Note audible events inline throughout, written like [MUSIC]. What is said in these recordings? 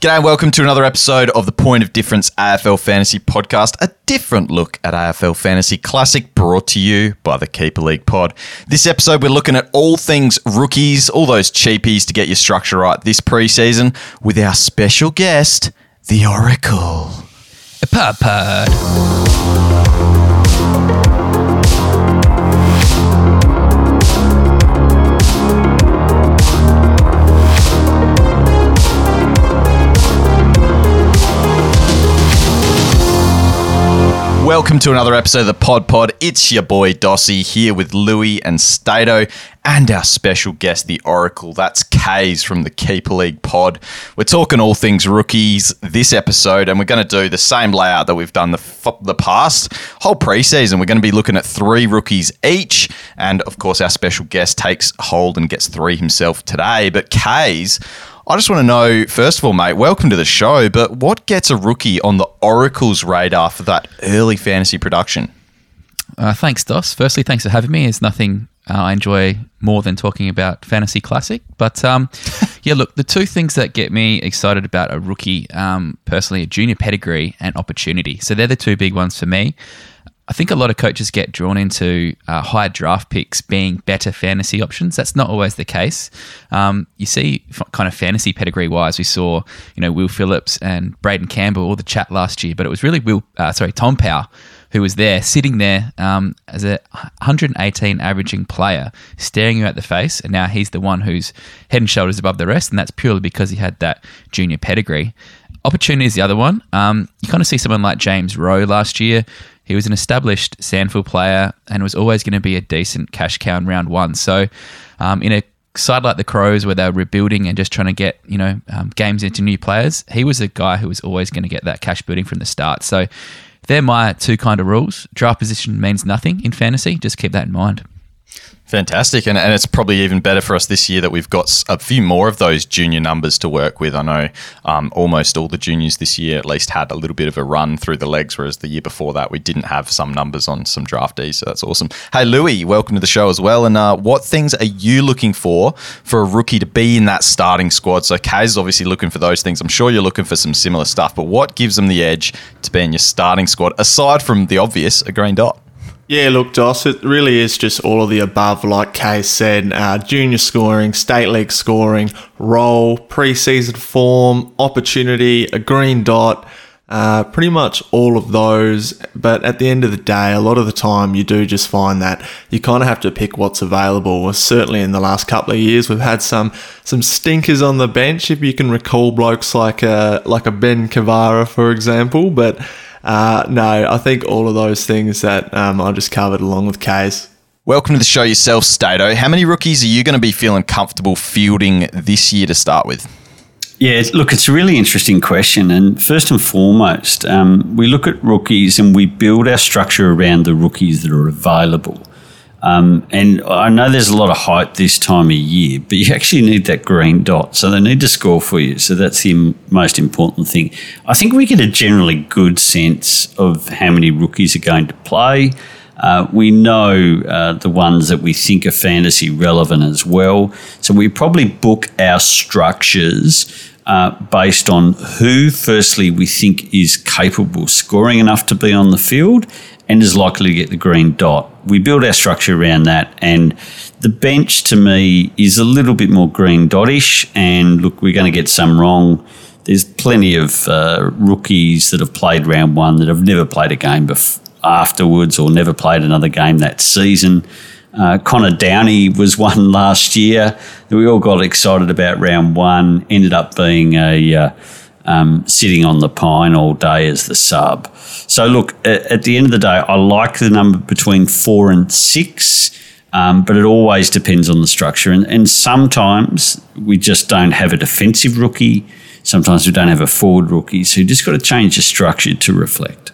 G'day and welcome to another episode of the Point of Difference AFL Fantasy Podcast, a different look at AFL Fantasy Classic brought to you by the Keeper League Pod. This episode, we're looking at all things rookies, all those cheapies to get your structure right this preseason with our special guest, the Oracle. Papa. Welcome to another episode of the Pod Pod. It's your boy Dossie here with Louis and Stato and our special guest, the Oracle. That's Kaes from the Keeper League Pod. We're talking all things rookies this episode, and we're going to do the same layout that we've done the f- the past whole preseason. We're going to be looking at three rookies each, and of course, our special guest takes hold and gets three himself today. But Kaes. I just want to know, first of all, mate, welcome to the show, but what gets a rookie on the Oracle's radar for that early fantasy production? Uh, thanks, Dos. Firstly, thanks for having me. It's nothing uh, I enjoy more than talking about Fantasy Classic. But um, [LAUGHS] yeah, look, the two things that get me excited about a rookie, um, personally, a junior pedigree and opportunity. So they're the two big ones for me. I think a lot of coaches get drawn into uh, high draft picks being better fantasy options. That's not always the case. Um, you see, kind of fantasy pedigree wise, we saw you know Will Phillips and Braeden Campbell all the chat last year, but it was really Will, uh, sorry, Tom Powell who was there sitting there um, as a 118 averaging player, staring you at the face, and now he's the one who's head and shoulders above the rest, and that's purely because he had that junior pedigree. Opportunity is the other one. Um, you kind of see someone like James Rowe last year. He was an established SANFL player and was always going to be a decent cash cow in round one. So, um, in a side like the Crows, where they're rebuilding and just trying to get you know um, games into new players, he was a guy who was always going to get that cash building from the start. So, they're my two kind of rules. Draft position means nothing in fantasy. Just keep that in mind. Fantastic. And, and it's probably even better for us this year that we've got a few more of those junior numbers to work with. I know um, almost all the juniors this year at least had a little bit of a run through the legs, whereas the year before that we didn't have some numbers on some draftees. So that's awesome. Hey, Louis, welcome to the show as well. And uh, what things are you looking for for a rookie to be in that starting squad? So Kaes is obviously looking for those things. I'm sure you're looking for some similar stuff, but what gives them the edge to be in your starting squad aside from the obvious, a green dot? Yeah, look, Dos, it really is just all of the above, like Kay said uh, junior scoring, state league scoring, role, preseason form, opportunity, a green dot, uh, pretty much all of those. But at the end of the day, a lot of the time you do just find that you kind of have to pick what's available. Certainly in the last couple of years, we've had some some stinkers on the bench, if you can recall blokes like a, like a Ben Cavarra, for example. But uh, no, I think all of those things that um, I just covered along with Kaes. Welcome to the show yourself, Stato. How many rookies are you going to be feeling comfortable fielding this year to start with? Yeah, look, it's a really interesting question. And first and foremost, um, we look at rookies and we build our structure around the rookies that are available. Um, and I know there's a lot of hype this time of year, but you actually need that green dot. So they need to score for you. So that's the most important thing. I think we get a generally good sense of how many rookies are going to play. Uh, we know uh, the ones that we think are fantasy relevant as well. So we probably book our structures uh, based on who, firstly, we think is capable scoring enough to be on the field and is likely to get the green dot. We build our structure around that, and the bench to me is a little bit more green dotish. And look, we're going to get some wrong. There's plenty of uh, rookies that have played round one that have never played a game bef- afterwards or never played another game that season. Uh, Conor Downie was one [LAUGHS] last year that we all got excited about round one, ended up being a uh, um, sitting on the pine all day as the sub. So, look, at, the end of the day, I like the number between four and six, um, but it always depends on the structure. And, and sometimes we just don't have a defensive rookie. Sometimes we don't have a forward rookie. So, you just got to change the structure to reflect.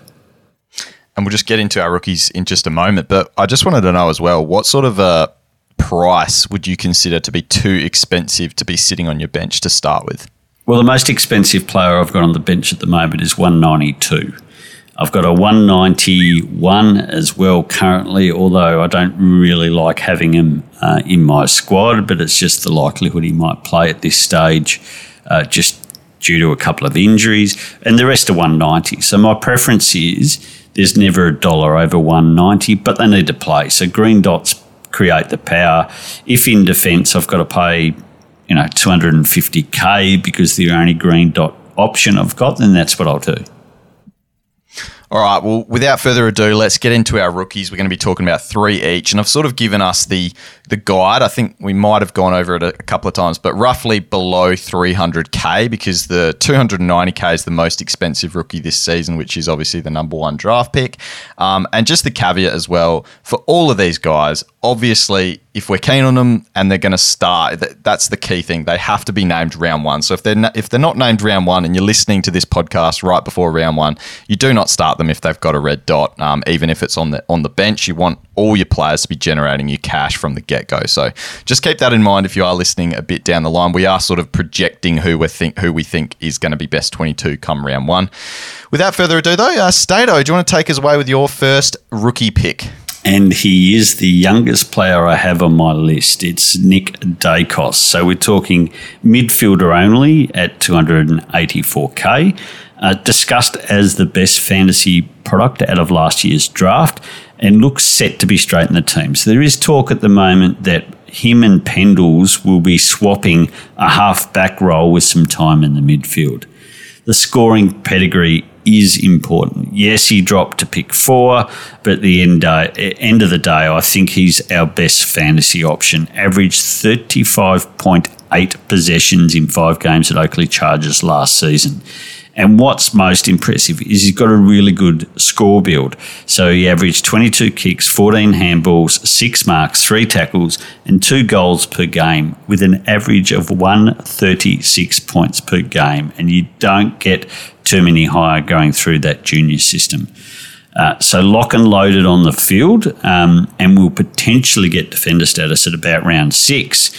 And we'll just get into our rookies in just a moment. But I just wanted to know as well what sort of a price would you consider to be too expensive to be sitting on your bench to start with? Well, the most expensive player I've got on the bench at the moment is 192. I've got a 191 as well currently, although I don't really like having him uh, in my squad, but it's just the likelihood he might play at this stage, uh, just due to a couple of injuries, and the rest are 190. So my preference is there's never a dollar over 190, but they need to play. So green dots create the power. If in defence I've got to pay, you know, 250k because the only green dot option I've got, then that's what I'll do. All right. Well, without further ado, let's get into our rookies. We're going to be talking about three each, and I've sort of given us the the guide. I think we might have gone over it a, couple of times, but roughly below 300k because the 290k is the most expensive rookie this season, which is obviously the number one draft pick. Um, and just the caveat as well for all of these guys, obviously, if we're keen on them and they're going to start, that's the key thing. They have to be named round one. So if they're if they're not named round one, and you're listening to this podcast right before round one, you do not start them if they've got a red dot. Um, even if it's on the on the bench, you want all your players to be generating you cash from the get go. So just keep that in mind if you are listening a bit down the line. We are sort of projecting who we think who we think is going to be best 22 come round one. Without further ado, though, uh, Stato, do you want to take us away with your first rookie pick? And he is the youngest player I have on my list. It's Nick Daicos. So we're talking midfielder only at 284k. Uh, discussed as the best fantasy product out of last year's draft and looks set to be straight in the team. So there is talk at the moment that him and Pendles will be swapping a half back role with some time in the midfield. The scoring pedigree is important. Yes, he dropped to pick four, but at the end, day, end of the day, I think he's our best fantasy option. Averaged 35.8 possessions in five games at Oakley Chargers last season. And what's most impressive is he's got a really good score build. So he averaged 22 kicks, 14 handballs, six marks, three tackles, and two goals per game with an average of 136 points per game. And you don't get too many higher going through that junior system. Uh, so lock and loaded on the field, um, and will potentially get defender status at about round six.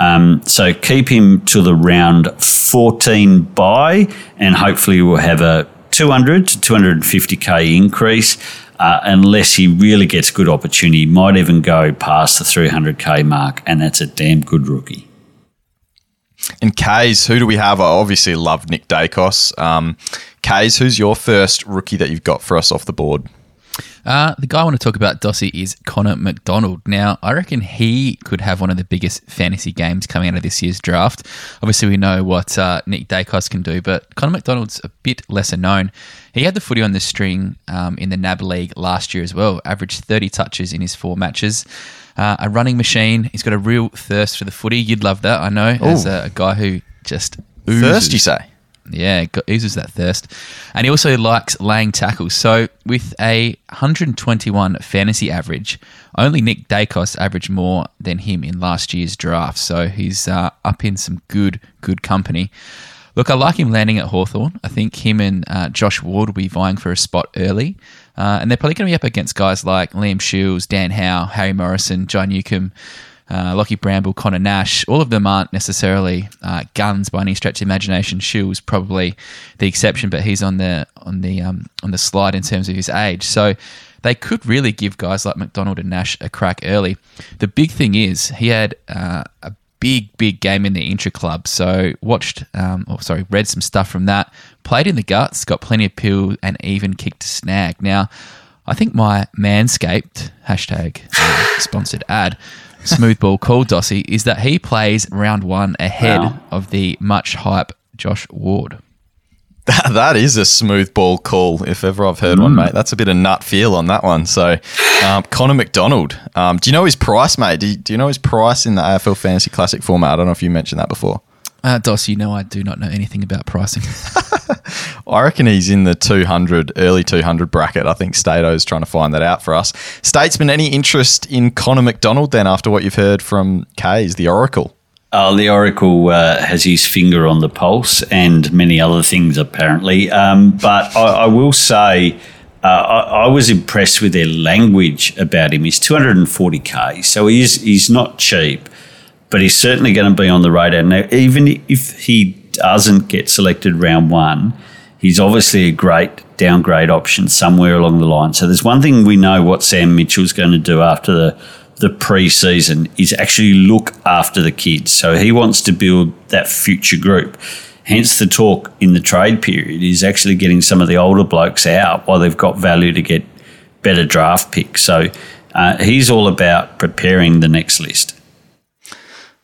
Um, so keep him to the round 14 buy, and hopefully we'll have a 200 to 250k increase. Uh, unless he really gets good opportunity, might even go past the 300k mark, and that's a damn good rookie. In Kaes, who do we have? I obviously love Nick Daicos. Um, Kaes, who's your first rookie that you've got for us off the board? Uh, the guy I want to talk about, Dossie, is Connor McDonald. Now, I reckon he could have one of the biggest fantasy games coming out of this year's draft. Obviously, we know what uh, Nick Daicos can do, but Connor McDonald's a bit lesser known. He had the footy on the string um, in the NAB League last year as well, averaged 30 touches in his four matches. Uh, a running machine. He's got a real thirst for the footy. You'd love that, I know, Ooh. as a, a, guy who just oozes. Thirst, you say? Yeah, oozes that thirst. And he also likes laying tackles. So with a 121 fantasy average, only Nick Daicos averaged more than him in last year's draft. So he's uh, up in some good, good company. Look, I like him landing at Hawthorn. I think him and uh, Josh Ward will be vying for a spot early. Uh, and they're probably going to be up against guys like Liam Shiels, Dan Howe, Harry Morrison, John Newcombe, uh, Lockie Bramble, Conor Nash, all of them aren't necessarily uh, guns by any stretch of imagination. Shiels probably the exception, but he's on the on the um, on the slide in terms of his age. So they could really give guys like McDonald and Nash a crack early. The big thing is he had uh, a big big game in the intra club. So watched, um, or sorry, read some stuff from that. Played in the guts, got plenty of pill, and even kicked a snag. Now. I think my Manscaped hashtag uh, sponsored ad smoothball called Dossie is that he plays round one ahead wow. of the much hype Josh Ward. That, [LAUGHS] that is a smooth ball call, if ever I've heard mm. one, mate. That's a bit of nut feel on that one. So, um, Connor McDonald, um, do you know his price, mate? Do you, do you, know his price in the AFL Fantasy Classic format? I don't know if you mentioned that before. Uh, Doss, you know I do not know anything about pricing. [LAUGHS] [LAUGHS] I reckon he's in the 200, early 200 bracket. I think Stato's trying to find that out for us. Statesman, any interest in Connor McDonald then after what you've heard from Kaes, the Oracle? Oh, the Oracle uh, has his finger on the pulse and many other things, apparently. Um, but I, I, will say, uh, I, I, was impressed with their language about him. He's 240k, so he's he's not cheap, but he's certainly going to be on the radar. Now, even if he doesn't get selected round one, he's obviously a great downgrade option somewhere along the line. So there's one thing we know what Sam Mitchell's going to do after the the pre-season is actually look after the kids. So he wants to build that future group. Hence the talk in the trade period is actually getting some of the older blokes out while they've got value to get better draft picks. So uh, he's all about preparing the next list.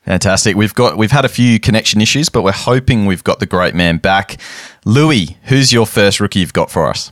Fantastic. We've got we've had a few connection issues, but we're hoping we've got the great man back. Louis, who's your first rookie you've got for us?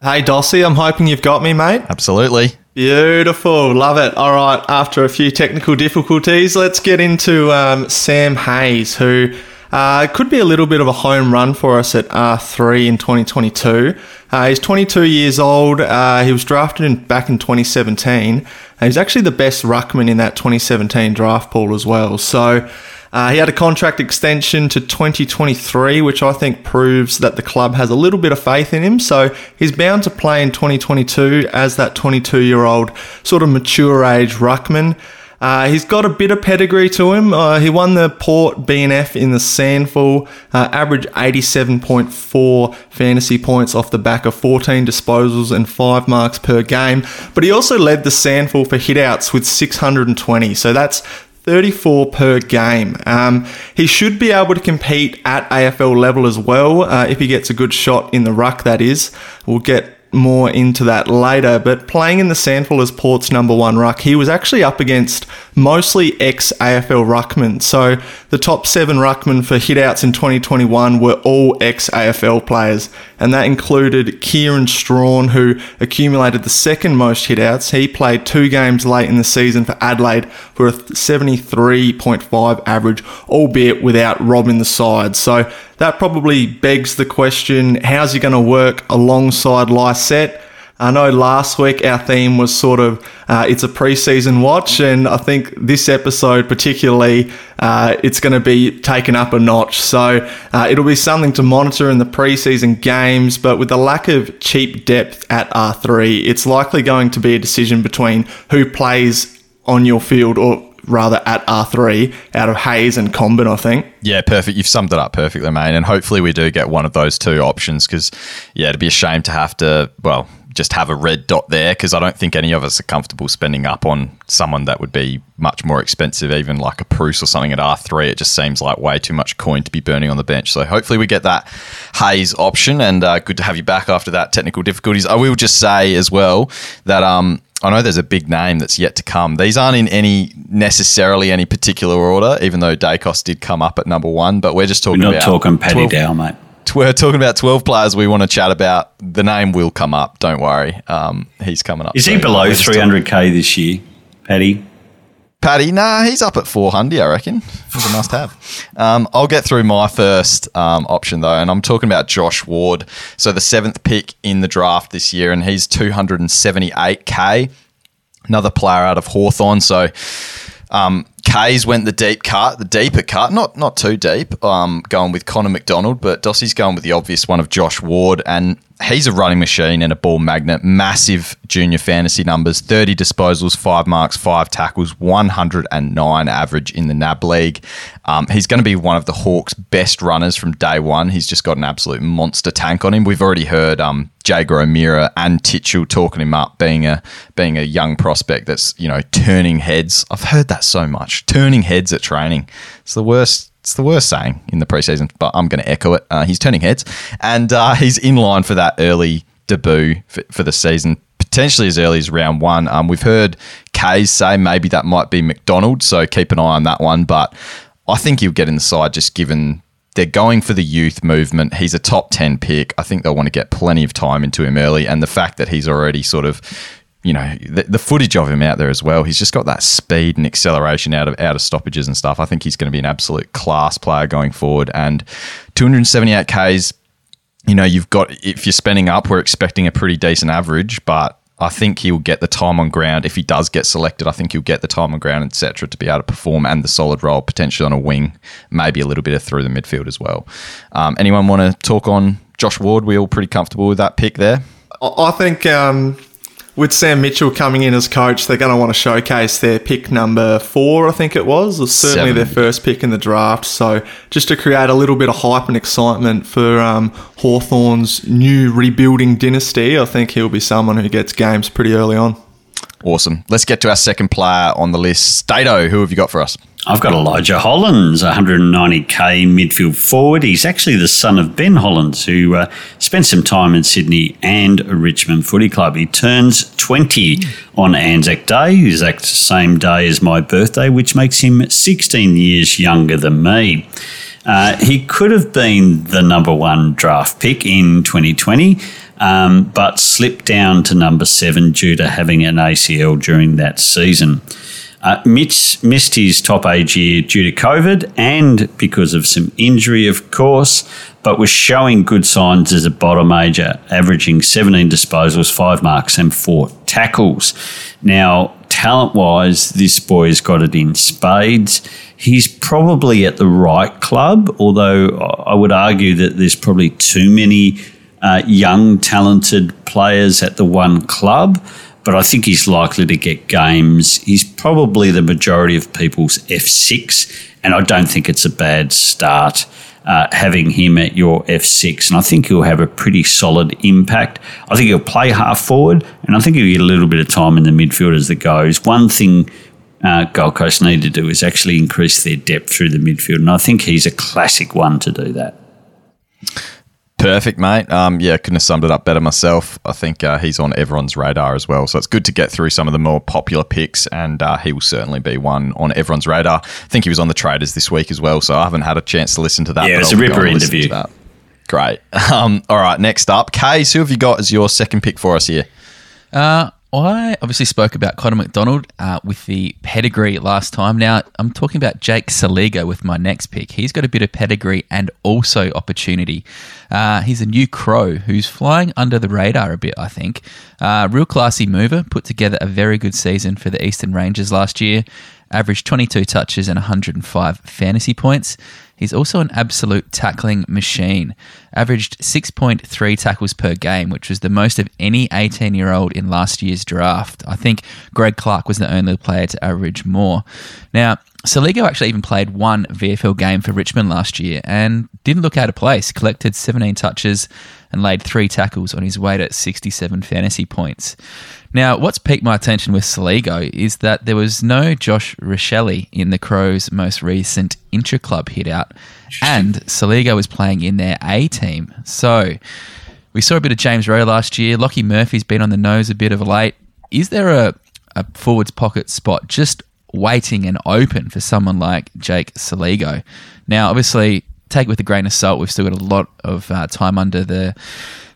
Hey, Dossie, I'm hoping you've got me, mate. Absolutely. Beautiful. Love it. All right. After a few technical difficulties, let's get into um, Sam Hayes, who uh, could be a little bit of a home run for us at R3 in 2022. Uh, he's 22 years old. Uh, he was drafted in, back in 2017. he's actually the best ruckman in that 2017 draft pool as well. So uh, he had a contract extension to 2023, which I think proves that the club has a little bit of faith in him. So he's bound to play in 2022 as that 22 year old sort of mature age ruckman. Uh, he's got a bit of pedigree to him. Uh, he won the Port BNF in the SANFL, uh, average 87.4 fantasy points off the back of 14 disposals and 5 marks per game. But he also led the SANFL for hitouts with 620. So that's 34 per game. Um, he should be able to compete at AFL level as well uh, if he gets a good shot in the ruck, that is. We'll get more into that later, but playing in the SANFL as Port's number one ruck, he was actually up against mostly ex AFL ruckmen. So the top seven ruckmen for hitouts in 2021 were all ex AFL players, and that included Kieran Strachan, who accumulated the second most hitouts. He played two games late in the season for Adelaide for a 73.5 average, albeit without Rob in the side. So that probably begs the question how's he going to work alongside Lycett? I know last week our theme was sort of uh, it's a preseason watch, and I think this episode particularly uh, it's going to be taken up a notch. So uh, it'll be something to monitor in the preseason games. But with the lack of cheap depth at R3, it's likely going to be a decision between who plays on your field or rather at R3 out of Hayes and Comben, I think. Yeah, perfect. You've summed it up perfectly, mate. And hopefully we do get one of those two options because, yeah, it'd be a shame to have to, well, just have a red dot there because I don't think any of us are comfortable spending up on someone that would be much more expensive, even like a Preuss or something at R3. It just seems like way too much coin to be burning on the bench. So hopefully we get that Hayes option and uh, good to have you back after that technical difficulties. I will just say as well that um, I know there's a big name that's yet to come. These aren't in any necessarily any particular order, even though Daicos did come up at number one. But we're just talking we're not about talking Paddy 12, Dow, mate [LAUGHS] we're talking about 12 players we want to chat about. The name will come up. Don't worry. Um, he's coming up. Is he below 300k this year, Paddy? Paddy, nah, he's up at 400, I reckon. He's a must have. Um, I'll get through my first um, option, though, and I'm talking about Josh Ward. So, the seventh pick in the draft this year, and he's 278k. Another player out of Hawthorn. So, um, Kaes went the deep cut, the deeper cut, not not too deep, um, going with Connor McDonald, but Dossie's going with the obvious one of Josh Ward, and he's a running machine and a ball magnet. Massive junior fantasy numbers 30 disposals, five marks, five tackles, 109 average in the NAB league. Um, he's going to be one of the Hawks' best runners from day one. He's just got an absolute monster tank on him. We've already heard um, Jaeger O'Meara and Titchell talking him up, being a being a young prospect that's you know turning heads. I've heard that so much, turning heads at training. It's the worst it's the worst saying in the preseason, but I'm going to echo it. Uh, he's turning heads, and uh, he's in line for that early debut for, for, the season, potentially as early as round one. Um, we've heard Kaes say maybe that might be McDonald, so keep an eye on that one. But I think he'll get in the side just given they're going for the youth movement. He's a top 10 pick. I think they'll want to get plenty of time into him early. And the fact that he's already sort of you know the, the, footage of him out there as well. He's just got that speed and acceleration out of out of stoppages and stuff. I think he's going to be an absolute class player going forward. And 278 Ks, you know, you've got if you're spending up, we're expecting a pretty decent average, but I think he'll get the time on ground if he does get selected. I think he'll get the time on ground, etc., to be able to perform and the solid role potentially on a wing, maybe a little bit of through the midfield as well. Um, anyone want to talk on Josh Ward? We all pretty comfortable with that pick there. I think. Um with Sam Mitchell coming in as coach, they're going to want to showcase their pick number four, I think it was, or certainly Seven. their first pick in the draft. So just to create a little bit of hype and excitement for um, Hawthorn's new rebuilding dynasty, I think he'll be someone who gets games pretty early on. Awesome. Let's get to our second player on the list. Stato, who have you got for us? I've got Elijah Hollands, 190k midfield forward. He's actually the son of Ben Hollands, who uh, spent some time in Sydney and Richmond Footy Club. He turns 20 on Anzac Day, exact same day as my birthday, which makes him 16 years younger than me. Uh, he could have been the number one draft pick in 2020, um, but slipped down to number seven due to having an ACL during that season. Uh, Mitch missed his top age year due to COVID and because of some injury, of course, but was showing good signs as a bottom major, averaging 17 disposals, five marks, and four tackles. Now, talent wise, this boy's got it in spades. He's probably at the right club, although I would argue that there's probably too many uh, young, talented players at the one club but I think he's likely to get games. He's probably the majority of people's F6, and I don't think it's a bad start. Uh, having him at your F6, and I think he'll have a pretty solid impact. I think he'll play half forward, and I think he'll get a little bit of time in the midfield as it goes. One thing uh, Gold Coast need to do is actually increase their depth through the midfield, and I think he's a classic one to do that. Perfect, mate. Um, yeah, couldn't have summed it up better myself. I think uh, he's on everyone's radar as well. So it's good to get through some of the more popular picks, and uh, he will certainly be one on everyone's radar. I think he was on the traders this week as well, so I haven't had a chance to listen to that. Yeah, it's a ripper interview. Great. [LAUGHS] Um, all right, next up, Kaes, who have you got as your second pick for us here? Uh, I obviously spoke about Connor McDonald uh, with the pedigree last time. Now I'm talking about Jake Soligo with my next pick. He's got a bit of pedigree and also opportunity. Uh, he's a new crow who's flying under the radar a bit, I think. Uh, real classy mover, put together a very good season for the Eastern Rangers last year. Averaged 22 touches and 105 fantasy points. He's also an absolute tackling machine. Averaged 6.3 tackles per game, which was the most of any 18 year old in last year's draft. I think Greg Clark was the only player to average more. Now, Soligo actually even played one VFL game for Richmond last year and didn't look out of place. Collected 17 touches and laid three tackles on his way to 67 fantasy points. Now, what's piqued my attention with Soligo is that there was no Josh Rachele in the Crows' most recent intra-club hit-out, and Soligo was playing in their A team. So, we saw a bit of James Rowe last year. Lockie Murphy's been on the nose a bit of late. Is there a, a forwards pocket spot just waiting and open for someone like Jake Soligo? Now, obviously, take it with a grain of salt. We've still got a lot of uh, time under the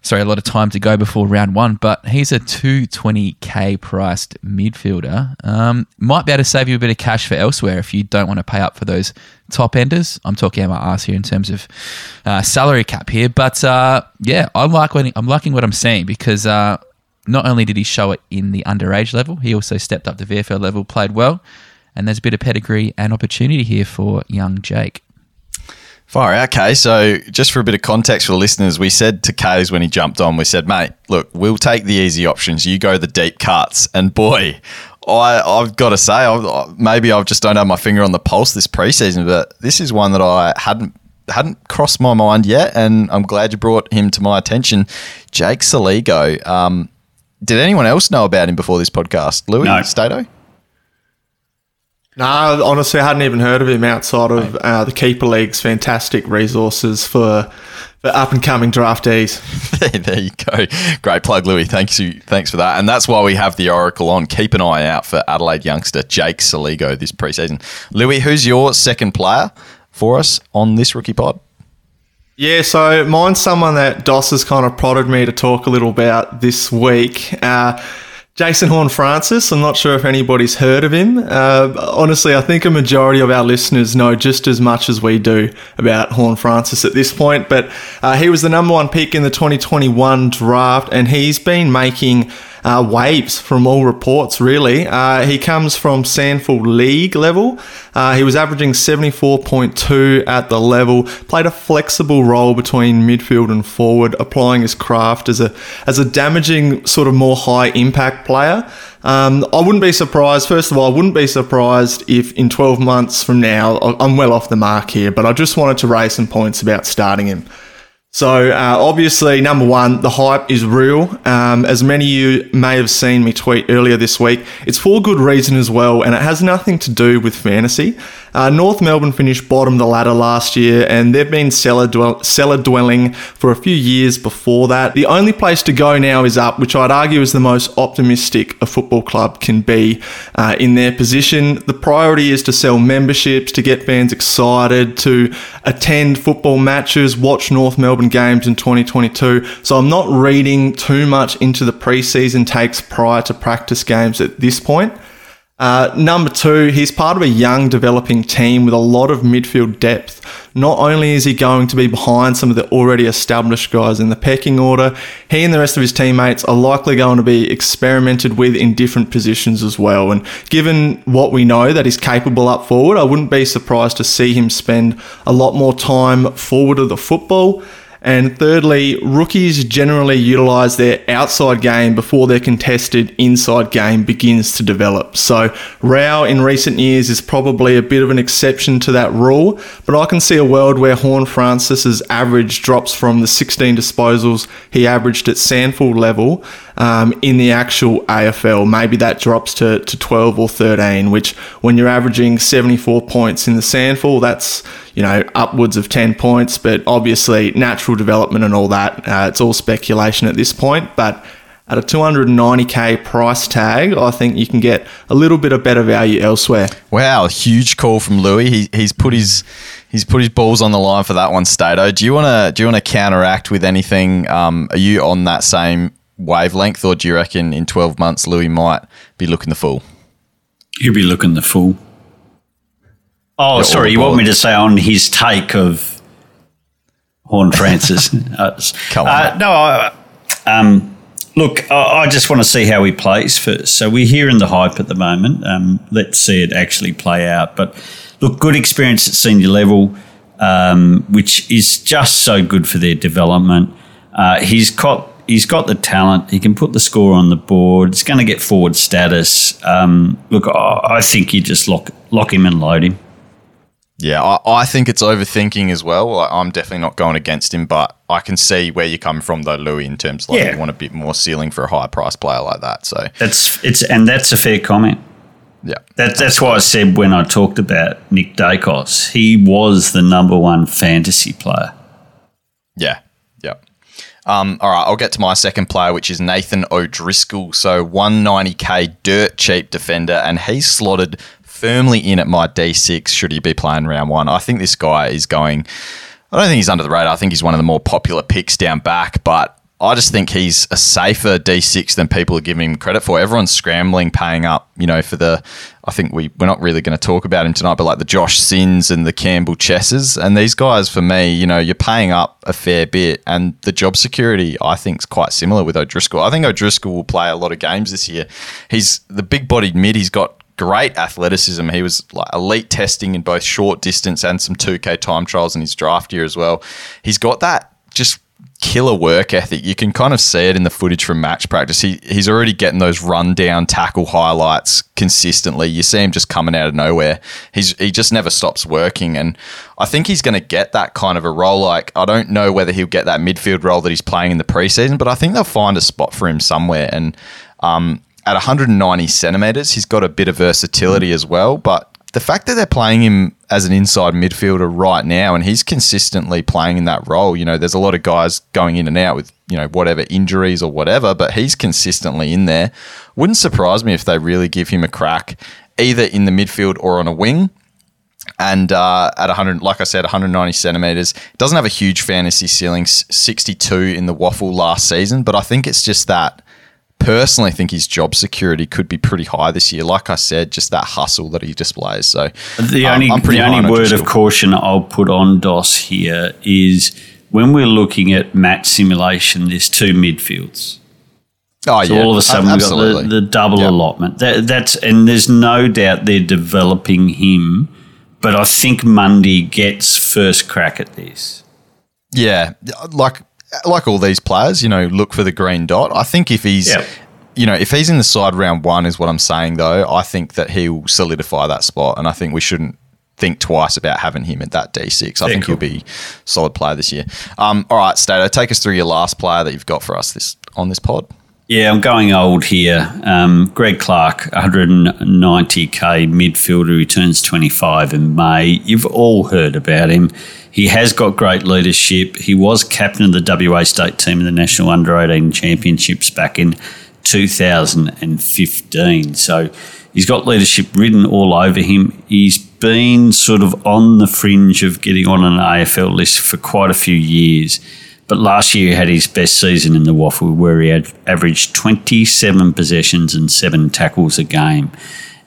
sorry, a lot of time to go before round one, but he's a 220k priced midfielder. Um, might be able to save you a bit of cash for elsewhere if you don't want to pay up for those top enders. I'm talking about ass here in terms of uh, salary cap here, but uh, yeah, I like what, I'm liking what I'm seeing because uh, not only did he show it in the underage level, he also stepped up to VFL level, played well, and there's a bit of pedigree and opportunity here for young Jake. Far okay. So, just for a bit of context for the listeners, we said to Kaes when he jumped on, we said, mate, look, we'll take the easy options. You go the deep cuts. And boy, I, I've got to say, I, maybe I just don't have my finger on the pulse this preseason, but this is one that I hadn't hadn't crossed my mind yet, and I'm glad you brought him to my attention. Jake Soligo. Um, did anyone else know about him before this podcast? Louis no. Stato? No, honestly, I hadn't even heard of him outside of uh, the keeper league's fantastic resources for for up and coming draftees. [LAUGHS] there you go. Great plug, Louis. Thanks you. Thanks for that. And that's why we have the Oracle on. Keep an eye out for Adelaide youngster Jake Soligo this preseason. Louis, who's your second player for us on this rookie pod? Yeah, so mine's someone that Doss has kind of prodded me to talk a little about this week. Uh, Jason Horne-Francis, I'm not sure if anybody's heard of him. Uh, honestly, I think a majority of our listeners know just as much as we do about Horne-Francis at this point, but uh, he was the number one pick in the 2021 draft, and he's been making uh, waves from all reports, really. Uh, he comes from SANFL League level. Uh, he was averaging 74.2 at the level, played a flexible role between midfield and forward, applying his craft as a, as a damaging, sort of more high impact player. Um, I wouldn't be surprised, first of all, I wouldn't be surprised if in 12 months from now, I'm well off the mark here, but I just wanted to raise some points about starting him. So uh, obviously, number one, the hype is real. Um, as many of you may have seen me tweet earlier this week, it's for good reason as well, and it has nothing to do with fantasy. Uh, North Melbourne finished bottom the ladder last year, and they've been cellar, dwell- cellar dwelling for a few years before that. The only place to go now is up, which I'd argue is the most optimistic a football club can be uh, in their position. The priority is to sell memberships, to get fans excited, to attend football matches, watch North Melbourne games in 2022. So I'm not reading too much into the preseason takes prior to practice games at this point. Uh, number two, he's part of a young developing team with a lot of midfield depth. Not only is he going to be behind some of the already established guys in the pecking order, he and the rest of his teammates are likely going to be experimented with in different positions as well. And given what we know that he's capable up forward, I wouldn't be surprised to see him spend a lot more time forward of the football. And thirdly, rookies generally utilize their outside game before their contested inside game begins to develop. So, Rao in recent years is probably a bit of an exception to that rule, but I can see a world where Horne-Francis's average drops from the 16 disposals he averaged at SANFL level um, in the actual AFL. Maybe that drops to, to 12 or 13, which when you're averaging 74 points in the SANFL, that's you know, upwards of 10 points, but obviously natural development and all that, uh, it's all speculation at this point. But at a 290k price tag, I think you can get a little bit of better value elsewhere. Wow, huge call from Louis. He, he's put his he's put his balls on the line for that one, Stato. Do you want to do you want to counteract with anything? Um, are you on that same wavelength, or do you reckon in 12 months Louis might be looking the fool? He'll be looking the fool. Oh, You're sorry. You want me to say on his take of Horne-Francis? [LAUGHS] uh, Come on. uh, no, I, um, look, I, I just want to see how he plays first. So we're hearing the hype at the moment. Um, let's see it actually play out. But look, good experience at senior level, um, which is just so good for their development. Uh, he's got he's got the talent. He can put the score on the board. It's going to get forward status. Um, look, I, I think you just lock lock him and load him. Yeah, I, I think it's overthinking as well. Like, I'm definitely not going against him, but I can see where you're coming from though, Louis, in terms of like Yeah. you want a bit more ceiling for a high price player like that. So That's it's and that's a fair comment. yeah, That, that's why I said when I talked about Nick Daicos, he was the number one fantasy player. Yeah. Um, all right, I'll get to my second player, which is Nathan O'Driscoll. So 190k dirt cheap defender, and he's slotted firmly in at my D6 should he be playing round one. I think this guy is going. I don't think he's under the radar. I think he's one of the more popular picks down back, but I just think he's a safer D6 than people are giving him credit for. Everyone's scrambling, paying up, you know, for the. I think we, we're not really going to talk about him tonight, but like the Josh Sinns and the Campbell Chessers. And these guys, for me, you know, you're paying up a fair bit. And the job security, I think, is quite similar with O'Driscoll. I think O'Driscoll will play a lot of games this year. He's the big bodied mid. He's got great athleticism. He was like elite testing in both short distance and some 2K time trials in his draft year as well. He's got that just killer work ethic. You can kind of see it in the footage from match practice. He he's already getting those run down tackle highlights consistently. You see him just coming out of nowhere. He's he just never stops working and I think he's going to get that kind of a role like I don't know whether he'll get that midfield role that he's playing in the preseason, but I think they'll find a spot for him somewhere and um at 190 centimeters, he's got a bit of versatility as well. But the fact that they're playing him as an inside midfielder right now, and he's consistently playing in that role, you know, there's a lot of guys going in and out with, you know, whatever injuries or whatever, but he's consistently in there. Wouldn't surprise me if they really give him a crack either in the midfield or on a wing. And uh, at 100, like I said, 190 centimeters, doesn't have a huge fantasy ceiling, 62 in the WAFL last season, but I think it's just that personally think his job security could be pretty high this year. Like I said, just that hustle that he displays. So The um, only, the only word of caution I'll put on DOS here is when we're looking at match simulation, there's two midfields. Oh So yeah, all of a sudden we've got the, the double Yep. allotment. That, that's and there's no doubt they're developing him, but I think Mundy gets first crack at this. Yeah, like like all these players, you know, look for the green dot. I think if he's, Yeah. you know, if he's in the side round one, is what I'm saying though. I think that he'll solidify that spot, and I think we shouldn't think twice about having him at that D6. I Yeah, think cool. he'll be solid player this year. Um, all right, Stato, take us through your last player that you've got for us this on this pod. Yeah, I'm going old here. Um, Greg Clark, 190k midfielder, who turns 25 in May. You've all heard about him. He has got great leadership. He was captain of the WA state team in the National Under 18 Championships back in 2015. So he's got leadership written all over him. He's been sort of on the fringe of getting on an AFL list for quite a few years. But last year he had his best season in the WAFL, where he had averaged 27 possessions and seven tackles a game,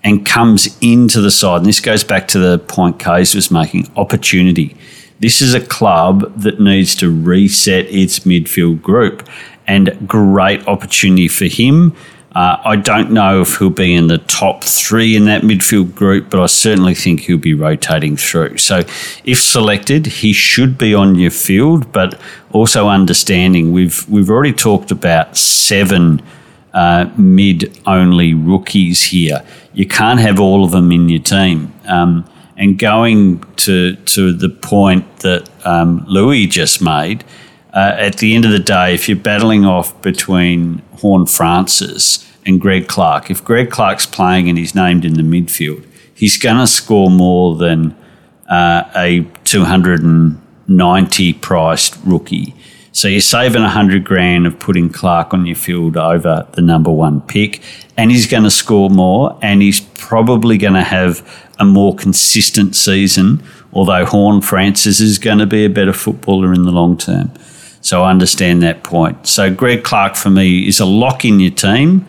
and comes into the side. And this goes back to the point Kaes was making: opportunity. This is a club that needs to reset its midfield group, and great opportunity for him. Uh, I don't know if he'll be in the top three in that midfield group, but I certainly think he'll be rotating through. So, if selected, he should be on your field, but also understanding we've we've already talked about seven uh, mid-only rookies here. You can't have all of them in your team. Um, and going to to the point that um, Louis just made, uh, at the end of the day, if you're battling off between Horne-Francis and Greg Clark, if Greg Clark's playing and he's named in the midfield, he's going to score more than uh, a 290 priced rookie. So you're saving 100 grand of putting Clark on your field over the number one pick, and he's going to score more, and he's probably going to have a more consistent season, although Horne-Francis is going to be a better footballer in the long term. So I understand that point. So Greg Clark for me is a lock in your team.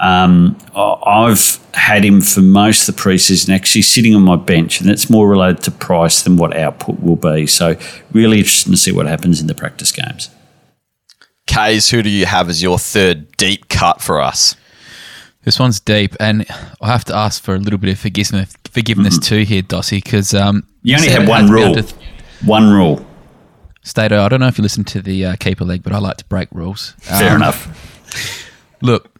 Um, I- I've had him for most of the preseason, actually sitting on my bench, and that's more related to price than what output will be. So really interesting to see what happens in the practice games. Kaes, who do you have as your third deep cut for us? This one's deep, and I have to ask for a little bit of forgiveness, forgiveness too here, Dossie, because um, You only said have one had to be rule. th- One rule. Stato, I don't know if you listen to the uh, keeper leg, but I like to break rules. Fair Um, enough. Look,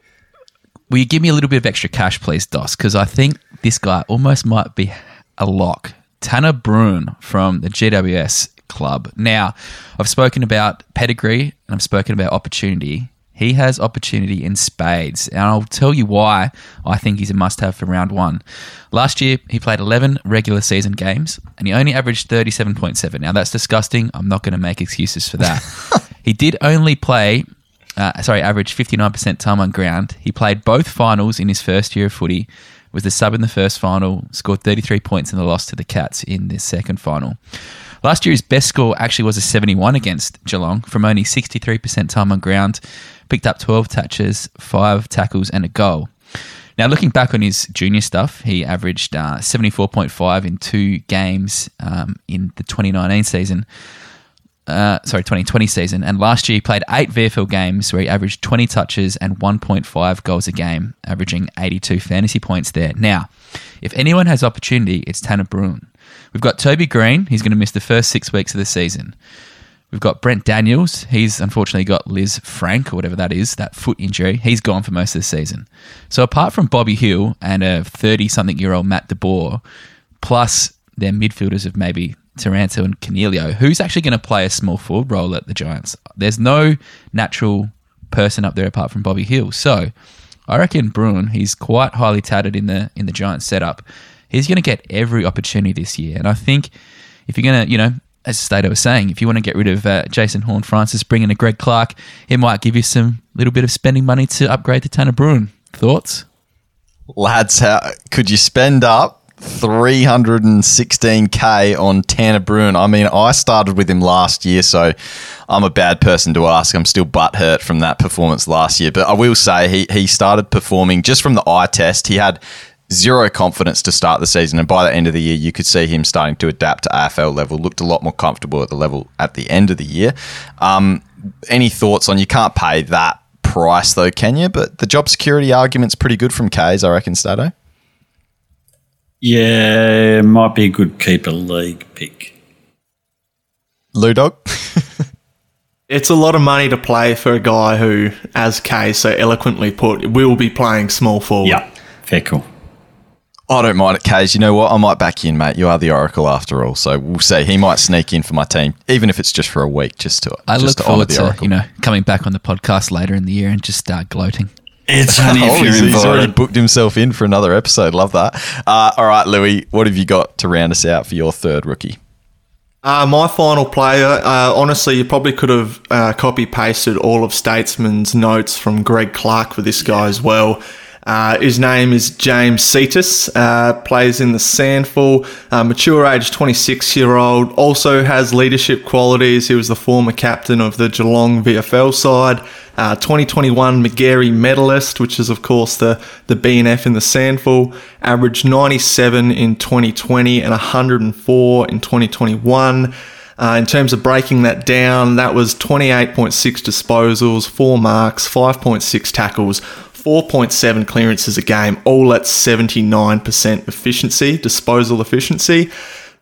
will you give me a little bit of extra cash, please, Dos? Because I think this guy almost might be a lock. Tanner Bruhn from the GWS club. Now, I've spoken about pedigree and I've spoken about opportunity. He has opportunity in spades, and I'll tell you why I think he's a must have for round one. Last year, he played 11 regular season games and he only averaged 37.7. Now, that's disgusting. I'm not going to make excuses for that. [LAUGHS] he did only play uh, sorry, averaged 59% time on ground. He played both finals in his first year of footy, was the sub in the first final, scored 33 points in the loss to the Cats in the second final. Last year, his best score actually was a 71 against Geelong from only 63% time on ground, picked up 12 touches, five tackles, and a goal. Now, looking back on his junior stuff, he averaged uh, 74.5 in two games um, in the 2019 season uh, sorry, 2020 season. And last year he played eight VFL games where he averaged 20 touches and 1.5 goals a game, averaging 82 fantasy points there. Now, if anyone has opportunity, it's Tanner Bruhn. We've got Toby Greene. He's going to miss the first six weeks of the season. We've got Brent Daniels. He's unfortunately got Lisfranc or whatever that is, that foot injury. He's gone for most of the season. So apart from Bobby Hill and a 30 something year old Matt DeBoer, plus their midfielders of maybe Taranto and Coniglio, who's actually going to play a small forward role at the Giants? There's no natural person up there apart from Bobby Hill. So I reckon Bruhn, he's quite highly touted in the in the Giants setup. He's going to get every opportunity this year, and I think if you're going to, you know, as Stato was saying, if you want to get rid of uh, Jason Horne-Francis, bring in a Greg Clark, it might give you some little bit of spending money to upgrade to Tanner Bruhn. Thoughts? Lads, how, could you spend up 316k on Tanner Bruhn? I mean, I started with him last year, so I'm a bad person to ask. I'm still butthurt from that performance last year, but I will say he, he started performing just from the eye test. He had zero confidence to start the season, and by the end of the year, you could see him starting to adapt to AFL level. Looked a lot more comfortable at the level at the end of the year. Um, any thoughts on you can't pay that price though, can you? But the job security argument's pretty good from Kaes, I reckon, Stato. Yeah, might be a good keeper league pick. Lou Dog? [LAUGHS] It's a lot of money to play for a guy who, as Kay so eloquently put, will be playing small forward. Yeah, fair call. I don't mind it, Kaes. You know what? I might back you in, mate. You are the Oracle after all. So we'll see. He might sneak in for my team, even if it's just for a week, just to. I just look to honour forward the to Oracle. you know coming back on the podcast later in the year and just start gloating. It's [LAUGHS] only if Oh, you're he's, he's already booked himself in for another episode. Love that. Uh, all right, Louis, what have you got to round us out for your third rookie? Uh, my final player, uh, honestly, you probably could have uh, copy pasted all of Statesman's notes from Greg Clark for this guy as well. Uh, his name is James Tsitas, uh, plays in the SANFL, uh, mature age 26 year old, also has leadership qualities. He was the former captain of the Geelong VFL side, uh, 2021 Magarey medalist, which is, of course, the, the BNF in the SANFL, averaged 97 in 2020 and 104 in 2021. Uh, in terms of breaking that down, that was 28.6 disposals, 4 marks, 5.6 tackles, 4.7 clearances a game, all at 79% efficiency, disposal efficiency.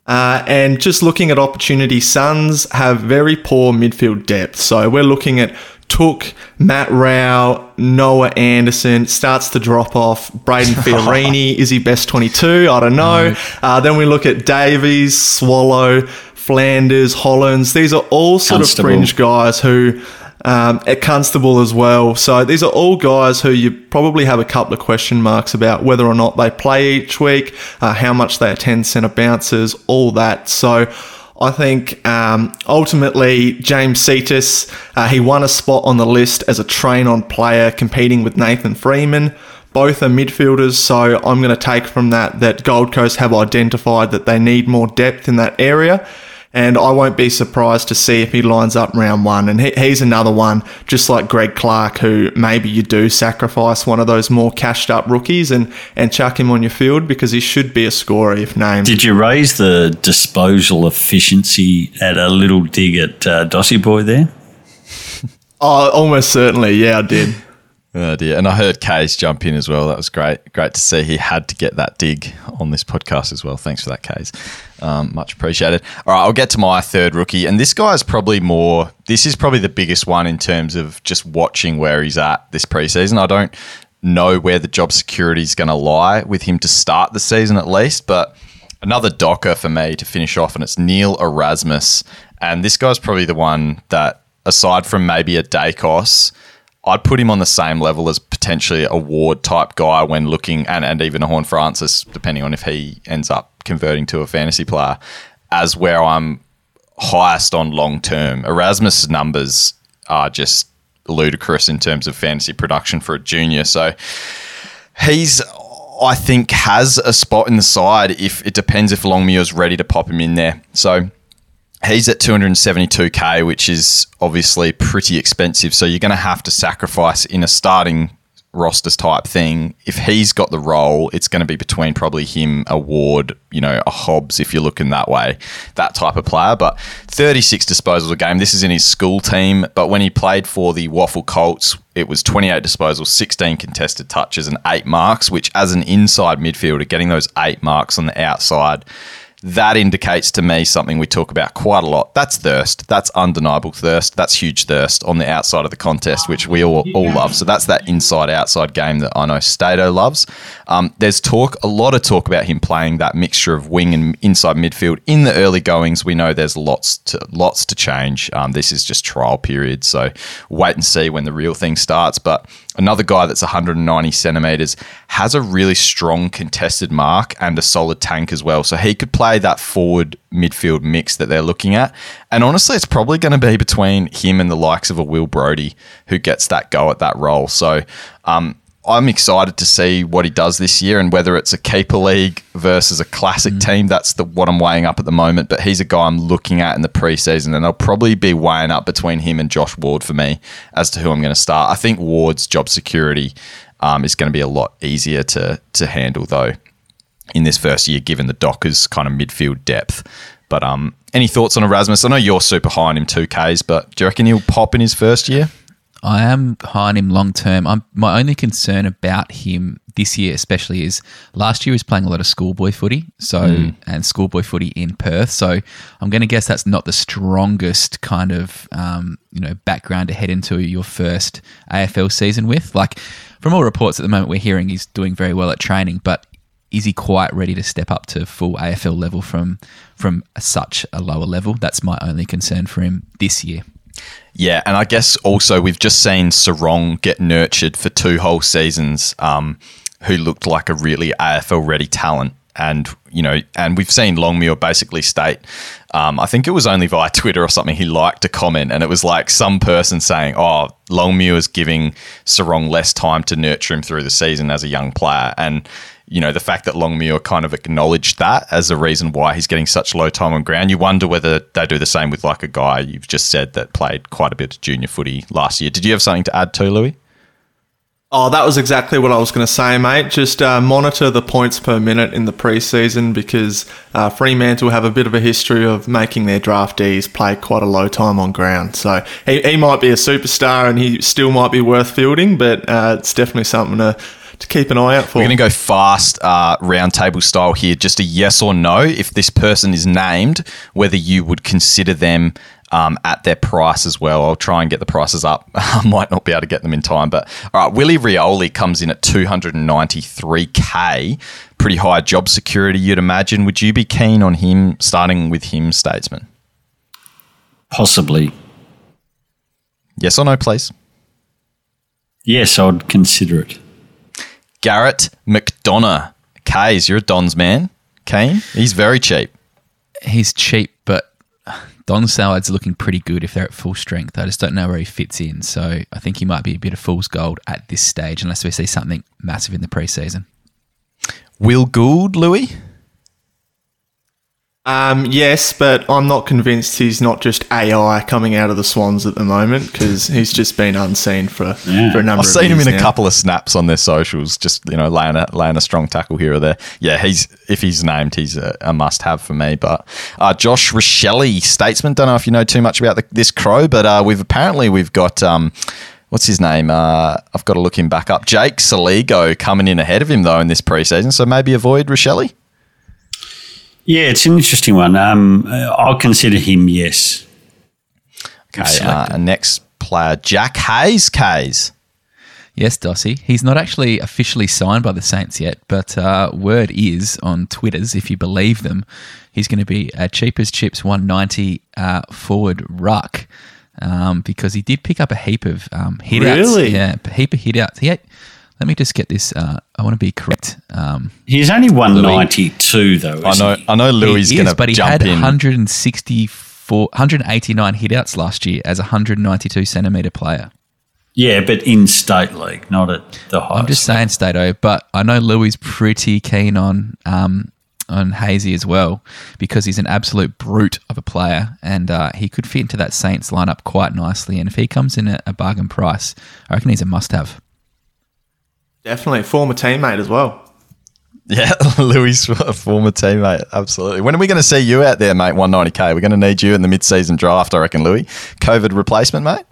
Uh, and just looking at opportunity, Suns have very poor midfield depth. So we're looking at Touk, Matt Rowell, Noah Anderson starts to drop off. Brayden [LAUGHS] Fiorini, is he best 22? I don't know. Uh, then we look at Davies, Swallow, Flanders, Hollands. These are all sort Constable. of fringe guys who um, at Constable as well. So these are all guys who you probably have a couple of question marks about whether or not they play each week, uh, how much they attend centre bounces, all that. So I think um, ultimately James Tsitas, uh, he won a spot on the list as a train-on player competing with Nathan Freeman. Both are midfielders, so I'm going to take from that that Gold Coast have identified that they need more depth in that area and I won't be surprised to see if he lines up round one. And he, he's another one, just like Greg Clark, who maybe you do sacrifice one of those more cashed up rookies and, and chuck him on your field because he should be a scorer if named. Did you raise the disposal efficiency at a little dig at uh, Dossie Boy there? [LAUGHS] oh, almost certainly. Yeah, I did. Oh dear. And I heard Kaes jump in as well. That was great. Great to see he had to get that dig on this podcast as well. Thanks for that, Kaes. Um, much appreciated. All right, I'll get to my third rookie. And this guy is probably more, this is probably the biggest one in terms of just watching where he's at this preseason. I don't know where the job security is going to lie with him to start the season at least, but another docker for me to finish off, and it's Neil Erasmus. And this guy's probably the one that, aside from maybe a Daicos, I'd put him on the same level as potentially a Ward type guy when looking, and, and even a Horne-Francis, depending on if he ends up converting to a fantasy player, as where I'm highest on long term. Erasmus' numbers are just ludicrous in terms of fantasy production for a junior. So he's, I think, has a spot in the side if it depends if Longmuir's ready to pop him in there. So he's at 272k, which is obviously pretty expensive. So you're going to have to sacrifice in a starting rosters type thing. If he's got the role, it's going to be between probably him, a Ward, you know, a Hobbs, if you're looking that way, that type of player. But 36 disposals a game. This is in his school team, but when he played for the WAFL Colts, it was 28 disposals, 16 contested touches, and eight marks. Which, as an inside midfielder, getting those eight marks on the outside that indicates to me something we talk about quite a lot. That's thirst. That's undeniable thirst. That's huge thirst on the outside of the contest, which we all, all love. So that's that inside outside game that I know Stato loves. Um, there's talk, a lot of talk about him playing that mixture of wing and inside midfield in the early goings. We know there's lots to lots to change. Um, this is just trial period, so wait and see when the real thing starts. But another guy that's 190 centimeters has a really strong contested mark and a solid tank as well. So he could play that forward midfield mix that they're looking at. And honestly, it's probably going to be between him and the likes of a Will Brody who gets that go at that role. So um, I'm excited to see what he does this year and whether it's a keeper league versus a classic team. That's the what I'm weighing up at the moment. But he's a guy I'm looking at in the preseason, and I'll probably be weighing up between him and Josh Ward for me as to who I'm going to start. I think Ward's job security um, is going to be a lot easier to to handle though in this first year, given the Dockers kind of midfield depth. But um, any thoughts on Erasmus? I know you're super high on him, two Kaes, but do you reckon he'll pop in his first year? I am high on him long term. I'm my only concern about him this year, especially, is last year he was playing a lot of schoolboy footy, so and schoolboy footy in Perth. So I'm going to guess that's not the strongest kind of um, you know background to head into your first AFL season with. Like from all reports at the moment, we're hearing he's doing very well at training, but is he quite ready to step up to full AFL level from from such a lower level? That's my only concern for him this year. Yeah, and I guess also we've just seen Serong get nurtured for two whole seasons, um, who looked like a really AFL ready talent. And you know, and we've seen Longmuir basically state, um, I think it was only via [LAUGHS] Twitter or something, he liked a comment, and it was like some person saying, "Oh, Longmuir is giving Serong less time to nurture him through the season as a young player," and you know, the fact that Longmuir kind of acknowledged that as a reason why he's getting such low time on ground. You wonder whether they do the same with like a guy you've just said that played quite a bit of junior footy last year. Did you have something to add to, Lewy? Oh, that was exactly what I was going to say, mate. Just uh, monitor the points per minute in the preseason because uh, Fremantle have a bit of a history of making their draftees play quite a low time on ground. So he, he might be a superstar and he still might be worth fielding, but uh, it's definitely something to to keep an eye out for. We're going to go fast, uh, round table style here. Just a yes or no. If this person is named, whether you would consider them um, at their price as well. I'll try and get the prices up. [LAUGHS] I might not be able to get them in time, but all right. Willie Rioli comes in at 293k. Pretty high job security, you'd imagine. Would you be keen on him starting with him, Statesman? Possibly. Yes or no, please? Yes, I'd consider it. Garrett McDonough. Kaes, you're a Don's man. Kane, he's very cheap. He's cheap, but Don Salwad's looking pretty good if they're at full strength. I just don't know where he fits in. So I think he might be a bit of fool's gold at this stage, unless we see something massive in the preseason. Will Gould, Lewy? Um, yes, but I'm not convinced he's not just AI coming out of the Swans at the moment because he's just been unseen for, Yeah. for a number I've seen him in a couple of snaps on their socials, just you know, laying a laying a strong tackle here or there. Yeah, he's if he's named, he's a, a must have for me. But uh, Josh Rachele, statesman. Don't know if you know too much about the, this crow, but uh, we've apparently we've got. Um, What's his name? Uh, I've got to look him back up. Jake Soligo coming in ahead of him though in this preseason, so maybe avoid Rachele. Yeah, it's an interesting one. Um, I'll consider him yes. Okay, uh, next player, Jack Hayes. Kaes. Yes, Dossie. He's not actually officially signed by the Saints yet, but uh, word is on Twitters, if you believe them, he's going to be a cheap as chips 190 uh, forward ruck um, because he did pick up a heap of um, hit outs. Really? Yeah, a heap of hit outs. He had, let me just get this. Uh, I want to be correct. Um, He's only 192 though. I know. he? I know. Lewy is he going is, to but he jump had 164, 189 hit outs last year as a 192 centimetre player. Yeah, but in state league, not at the highest. I'm just saying, Stato, but I know Lewy pretty keen on um, on Hazy as well because he's an absolute brute of a player and uh, he could fit into that Saints lineup quite nicely. And if he comes in at a bargain price, I reckon he's a must-have. Definitely, former teammate as well. Yeah, [LAUGHS] Lewy, a former teammate. Absolutely. When are we going to see you out there, mate? 190k. We're going to need you in the mid-season draft, I reckon, Lewy. COVID replacement, mate.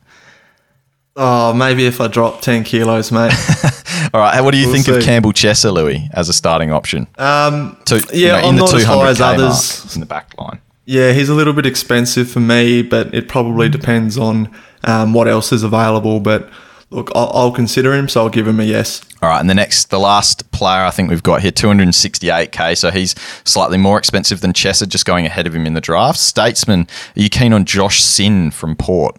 Oh, maybe if I drop 10 kilos, mate. [LAUGHS] All right. What do you We'll think of. Campbell Chesser, Lewy, as a starting option? Um, To, yeah, I'm not as high as others. mark in the back line. Yeah, he's a little bit expensive for me, but it probably depends on um, what else is available. But look, I'll, I'll consider him, so I'll give him a yes. All right, and the next, the last player I think we've got here, 268k. So he's slightly more expensive than Chesser, just going ahead of him in the draft. Statesman, are you keen on Josh Sinn from Port?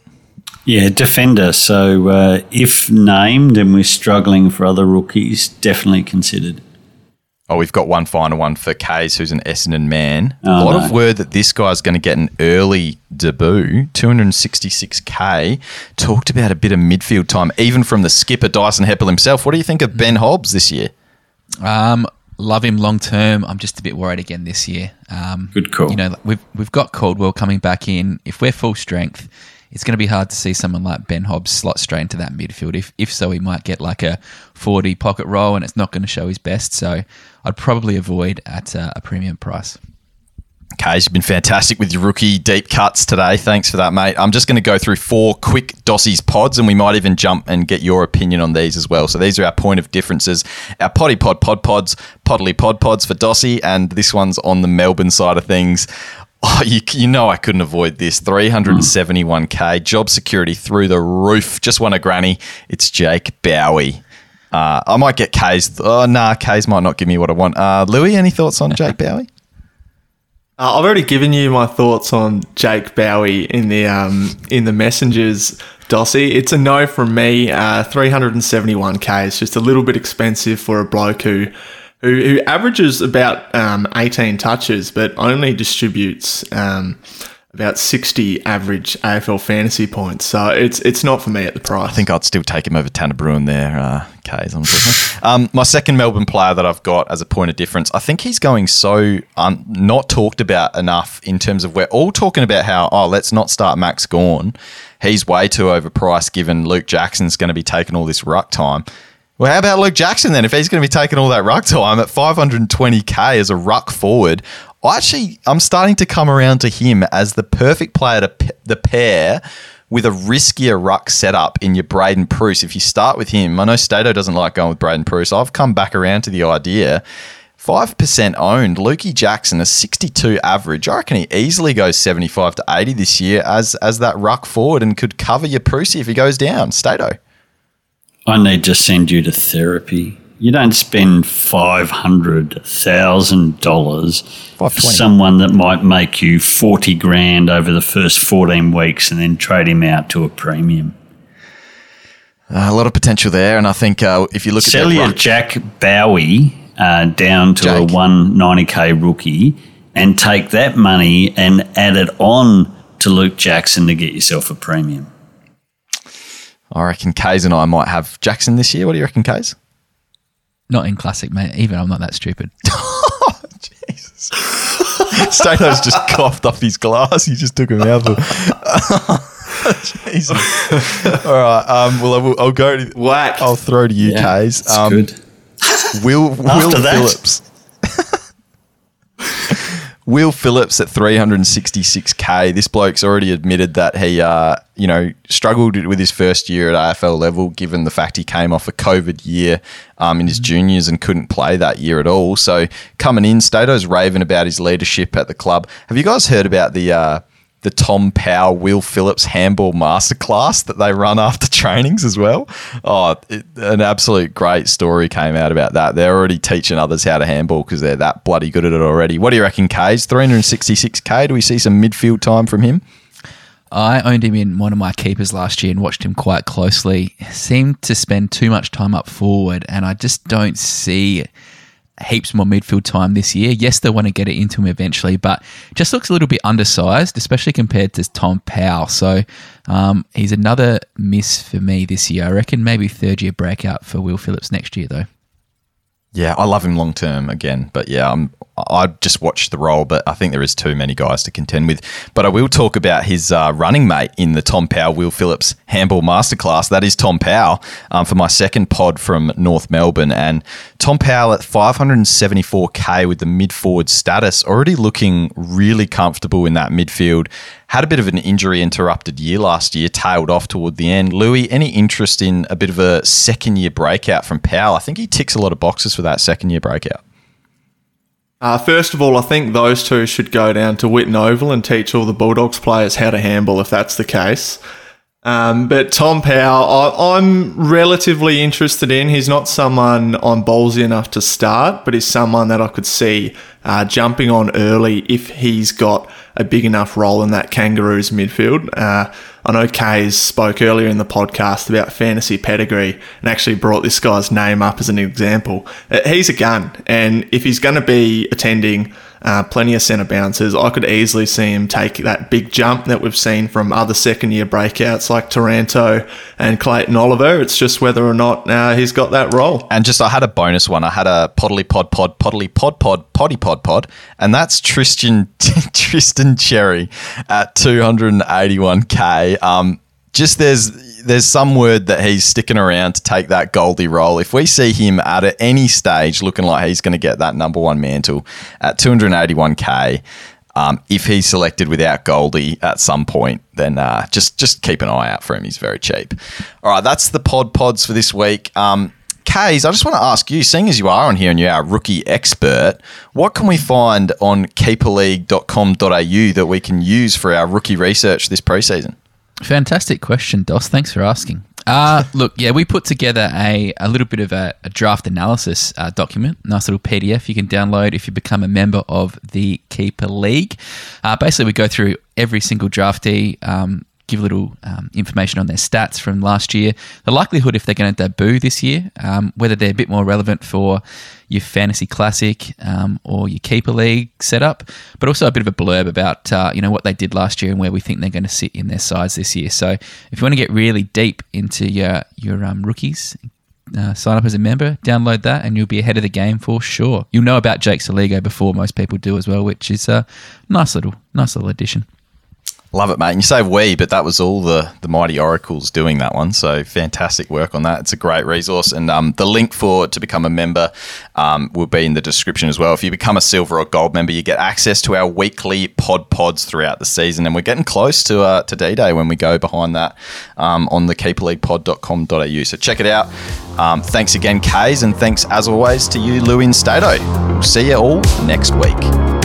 Yeah, defender. So uh, if named and we're struggling for other rookies, definitely considered. Oh, we've got one final one for Kaes, who's an Essendon man. Oh, a lot no. of word that this guy's going to get an early debut, 266k. Talked about a bit of midfield time, even from the skipper Dyson Heppell himself. What do you think of Ben Hobbs this year? Um, love him long term. I'm just a bit worried again this year. Um, Good call. You know, we've we've got Caldwell coming back in. If we're full strength, it's going to be hard to see someone like Ben Hobbs slot straight into that midfield. If if so, he might get like a 40 pocket roll, and it's not going to show his best. So I'd probably avoid at uh, a premium price. Kaes, you've been fantastic with your rookie deep cuts today. Thanks for that, mate. I'm just going to go through four quick Dossies pods, and we might even jump and get your opinion on these as well. So these are our point of differences. Our potty pod pod pods, poddly pod pods for Dossie, and this one's on the Melbourne side of things. [LAUGHS] Oh, you, you know I couldn't avoid this. 371k job security through the roof. Just won a granny. It's Jake Bowey. Uh, I might get Kaes. Oh, nah, Kaes might not give me what I want. Uh, Lewy, any thoughts on Jake Bowey? [LAUGHS] Uh, I've already given you my thoughts on Jake Bowey in the um, in the messengers Dossie. It's a no from me. Uh, 371k is just a little bit expensive for a bloke who who, who averages about um, 18 touches, but only distributes um, about 60 average AFL fantasy points. So it's it's not for me at the price. I think I'd still take him over Tanner Bruhn there, uh, unfortunately. [LAUGHS] um, my second Melbourne player that I've got as a point of difference, I think he's going so um, not talked about enough in terms of we're all talking about how, oh, let's not start Max Gawn. He's way too overpriced given Luke Jackson's going to be taking all this ruck time. Well, how about Luke Jackson then? If he's going to be taking all that ruck time at 520k as a ruck forward, I actually I'm starting to come around to him as the perfect player to p- the pair with a riskier ruck setup in your Braydon Preuss. If you start with him, I know Stato doesn't like going with Braydon Preuss. I've come back around to the idea. 5% owned. Lukey Jackson, a 62 average. I reckon he easily goes 75 to 80 this year as as that ruck forward and could cover your Prusy if he goes down. Stato. I need to send you to therapy. You don't spend five hundred thousand dollars for someone that might make you forty grand over the first fourteen weeks, and then trade him out to a premium. Uh, a lot of potential there, and I think uh, if you look Sell at your Jack Bowey uh, down to Jake. a one ninety k rookie, and take that money and add it on to Luke Jackson to get yourself a premium. I reckon Kaes and I might have Jackson this year. What do you reckon, Kaes? Not in classic, mate. Even I'm not that stupid. [LAUGHS] Jesus. Stato's just coughed off his glass. He just took him a mouthful. [LAUGHS] Jesus. All right. Um, well, I will, I'll go to Whack. I'll throw to you, Kaes. That's Um, good. Will Will After that. Phillips. Will Phillips at 366k. This bloke's already admitted that he, uh, you know, struggled with his first year at AFL level, given the fact he came off a COVID year um, in his juniors and couldn't play that year at all. So coming in, Stato's raving about his leadership at the club. Have you guys heard about the uh, the Tom Powell, Will Phillips handball masterclass that they run after trainings as well. Oh, it, an absolute great story came out about that. They're already teaching others how to handball because they're that bloody good at it already. What do you reckon, Kaes? 366k. Do we see some midfield time from him? I owned him in one of my keepers last year and watched him quite closely. Seemed to spend too much time up forward, and I just don't see heaps more midfield time this year. Yes, they want to get it into him eventually, but just looks a little bit undersized, especially compared to Tom Powell. So um, he's another miss for me this year. I reckon maybe third year breakout for Will Phillips next year, though. Yeah, I love him long term again, but yeah, I'm, I just watched the role, but I think there is too many guys to contend with. But I will talk about his uh, running mate in the Tom Powell Will Phillips handball masterclass. That is Tom Powell um, for my second pod from North Melbourne, and Tom Powell at 574k with the mid forward status, already looking really comfortable in that midfield. Had a bit of an injury interrupted year last year, tailed off toward the end. Lewy, any interest in a bit of a second year breakout from Powell? I think he ticks a lot of boxes for that second year breakout. Uh, first of all, I think those two should go down to Whitten Oval and teach all the Bulldogs players how to handle if that's the case. Um, but Tom Powell, I, I'm relatively interested in. He's not someone I'm ballsy enough to start, but he's someone that I could see uh, jumping on early if he's got a big enough role in that Kangaroos midfield. Uh, I know Kays spoke earlier in the podcast about fantasy pedigree and actually brought this guy's name up as an example. Uh, he's a gun, and if he's going to be attending uh, plenty of centre bounces, I could easily see him take that big jump that we've seen from other second year breakouts like Taranto and Clayton Oliver. It's just whether or not uh, he's got that role. And just, I had a bonus one. I had a Poddly Pod Pod, Poddly Pod Pod, Poddy Pod Pod, and that's Tristan [LAUGHS] Tristan Xerri at 281k. Um, just there's there's some word that he's sticking around to take that Goldie role. If we see him at any stage looking like he's going to get that number one mantle at 281k, um, if he's selected without Goldie at some point, then uh, just just keep an eye out for him. He's very cheap. All right, that's the pod pods for this week. Um, Kaes, I just want to ask you, seeing as you are on here and you're our rookie expert, what can we find on keeperleague.com.au that we can use for our rookie research this preseason? Fantastic question, Dos. Thanks for asking. Uh, [LAUGHS] look, yeah, we put together a, a little bit of a, a draft analysis uh, document, nice little PDF you can download if you become a member of the Keeper League. Uh, basically, we go through every single draftee, um, give a little um, information on their stats from last year, the likelihood if they're going to debut this year, um, whether they're a bit more relevant for your fantasy classic um, or your keeper league setup, but also a bit of a blurb about uh, you know what they did last year and where we think they're going to sit in their sides this year. So if you want to get really deep into your your um, rookies. Uh, sign up as a member, download that, and you'll be ahead of the game for sure. You'll know about Jake Soligo before most people do as well, which is a nice little, nice little addition. Love it, mate. And you say we, but that was all the, the mighty oracles doing that one. So fantastic work on that. It's a great resource, and um, the link for to become a member um, will be in the description as well. If you become a silver or gold member, you get access to our weekly pod pods throughout the season, and we're getting close to uh, to D Day when we go behind that um, on the keeperleaguepod.com.au. So check it out. Um, thanks again, Kaes, and thanks as always to you, Lou Stato. We'll see you all next week.